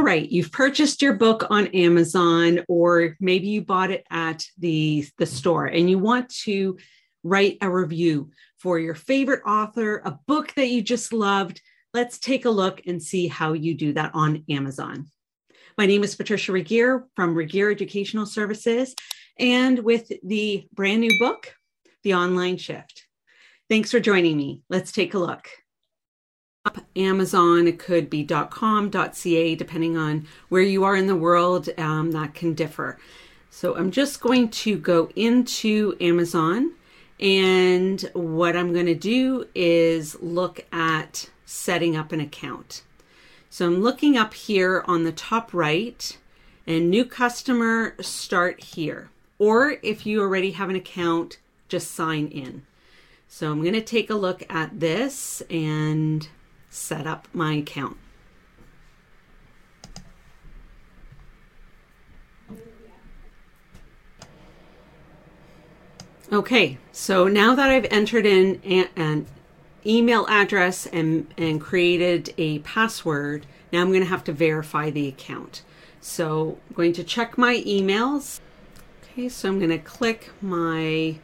All right, you've purchased your book on Amazon, or maybe you bought it at the, the store and you want to write a review for your favorite author, a book that you just loved. Let's take a look and see how you do that on Amazon. My name is Patricia Regier from Regier Educational Services, and with the brand new book, The Online Shift. Thanks for joining me. Let's take a look. Amazon, it could be .com, .ca, depending on where you are in the world, um, that can differ. So I'm just going to go into Amazon and what I'm going to do is look at setting up an account. So I'm looking up here on the top right and new customer start here. Or if you already have an account, just sign in. So I'm going to take a look at this and set up my account. Okay, so now that I've entered in an email address and, and created a password, now I'm going to have to verify the account. So I'm going to check my emails. Okay, so I'm going to click my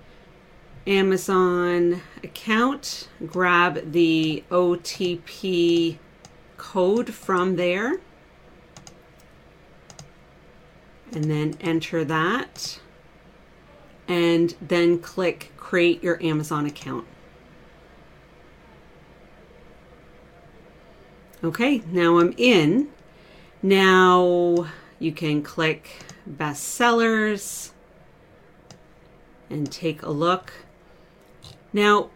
Amazon account, grab the OTP code from there, and then enter that and then click create your Amazon account. Okay, now I'm in. Now you can click bestsellers and take a look. Now,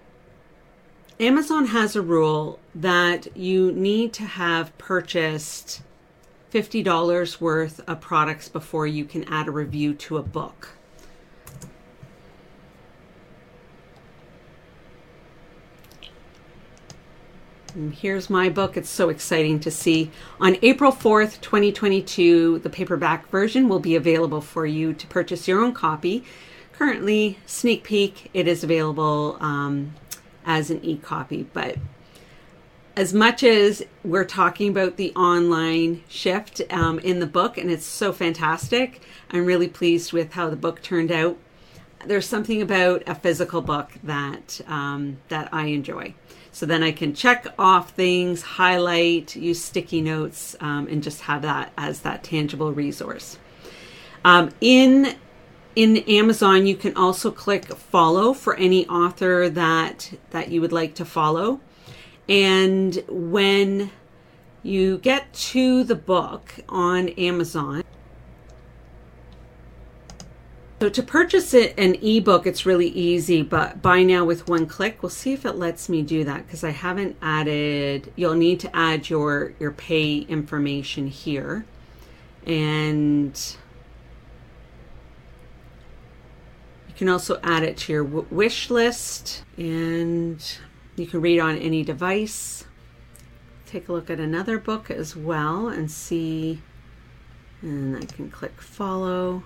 Amazon has a rule that you need to have purchased $50 worth of products before you can add a review to a book. And here's my book. It's so exciting to see. On April 4th, 2022, the paperback version will be available for you to purchase your own copy. Currently, sneak peek, it is available um, as an e copy. But as much as we're talking about the online shift um, in the book, and it's so fantastic, I'm really pleased with how the book turned out. There's something about a physical book that um, that I enjoy. So then I can check off things, highlight, use sticky notes, um, and just have that as that tangible resource. Um, in in Amazon, you can also click follow for any author that that you would like to follow. And when you get to the book on Amazon, so to purchase it an ebook, it's really easy, but buy now with one click. We'll see if it lets me do that because I haven't added. You'll need to add your your pay information here, and you can also add it to your wish list, and you can read on any device. Take a look at another book as well and see, and I can click follow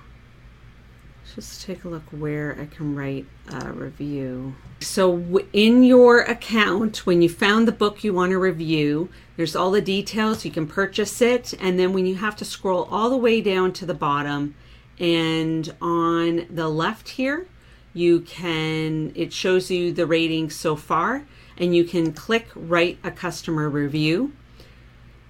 just take a look where I can write a review. So, in your account, when you found the book you want to review, there's all the details. You can purchase it, and then when you have to scroll all the way down to the bottom, and on the left here, you can it shows you the ratings so far, and you can click write a customer review.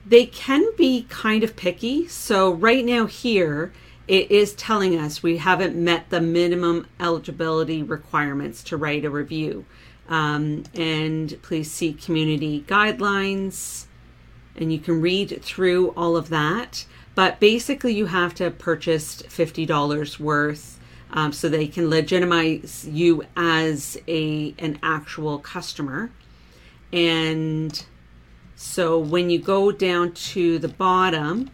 They can be kind of picky. So, right now, here, it is telling us we haven't met the minimum eligibility requirements to write a review. Um, and please see community guidelines, and you can read through all of that. But basically, you have to purchase $50 worth um, so they can legitimize you as a an actual customer. And so when you go down to the bottom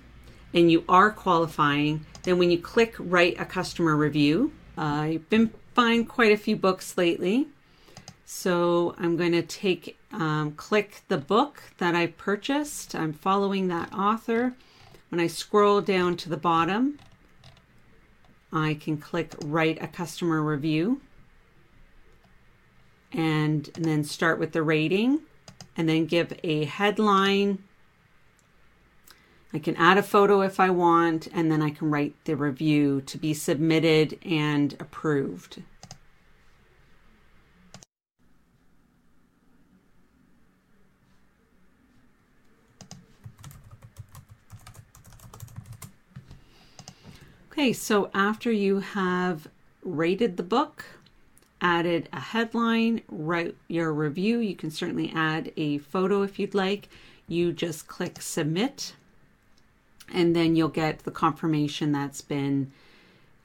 and you are qualifying, then when you click write a customer review, uh, I've been buying quite a few books lately. So I'm going to take, um, click the book that I purchased. I'm following that author. When I scroll down to the bottom, I can click write a customer review and, and then start with the rating and then give a headline I can add a photo if I want, and then I can write the review to be submitted and approved. Okay, so after you have rated the book, added a headline, write your review, you can certainly add a photo if you'd like. You just click submit, and then you'll get the confirmation that's been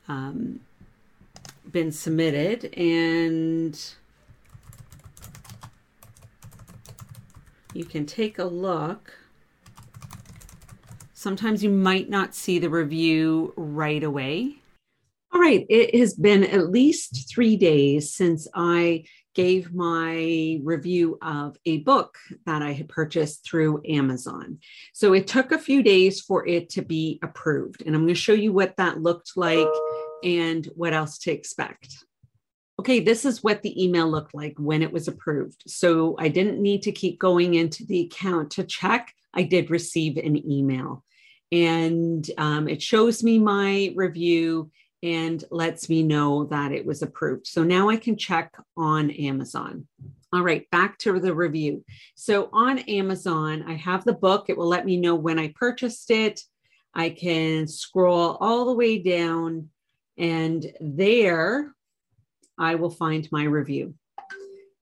um, been submitted and you can take a look Sometimes you might not see the review right away. All right, it has been at least three days since I gave my review of a book that I had purchased through Amazon. So it took a few days for it to be approved. And I'm going to show you what that looked like and what else to expect. Okay, this is what the email looked like when it was approved. So I didn't need to keep going into the account to check. I did receive an email and um, it shows me my review and lets me know that it was approved. So now I can check on Amazon. All right, back to the review. So on Amazon, I have the book. It will let me know when I purchased it. I can scroll all the way down, and there I will find my review.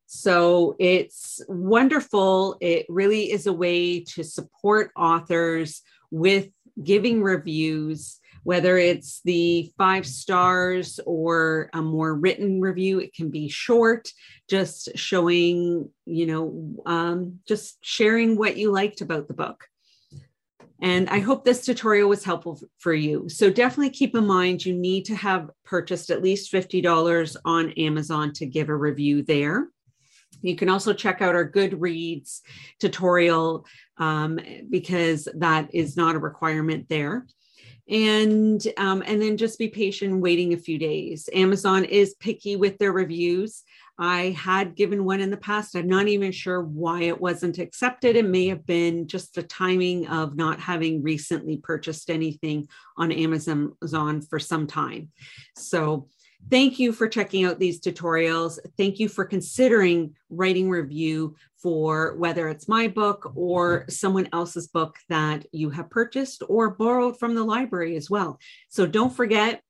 So it's wonderful. It really is a way to support authors with giving reviews, whether it's the five stars or a more written review. It can be short, just showing, you know, um, just sharing what you liked about the book. And I hope this tutorial was helpful for you. So definitely keep in mind you need to have purchased at least $50 on Amazon to give a review there. You can also check out our Goodreads tutorial um, because that is not a requirement there. And um, and then just be patient, waiting a few days. Amazon is picky with their reviews. I had given one in the past. I'm not even sure why it wasn't accepted. It may have been just the timing of not having recently purchased anything on Amazon for some time. So Thank you for checking out these tutorials. Thank you for considering writing review for whether it's my book or someone else's book that you have purchased or borrowed from the library as well. So don't forget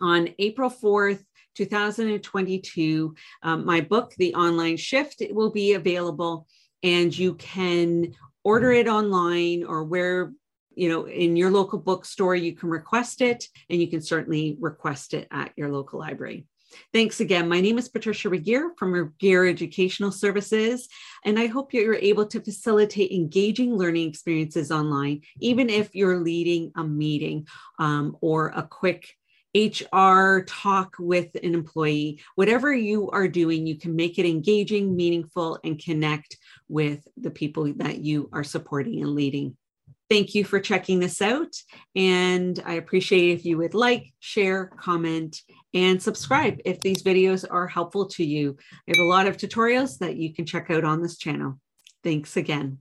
on April 4th, 2022, um, my book, The Online Shift, it will be available and you can order it online or where you know, in your local bookstore, you can request it, and you can certainly request it at your local library. Thanks again. My name is Patricia Regier from Regier Educational Services, and I hope you're able to facilitate engaging learning experiences online, even if you're leading a meeting um, or a quick HR talk with an employee. Whatever you are doing, you can make it engaging, meaningful, and connect with the people that you are supporting and leading. Thank you for checking this out. And I appreciate if you would like, share, comment, and subscribe if these videos are helpful to you. I have a lot of tutorials that you can check out on this channel. Thanks again.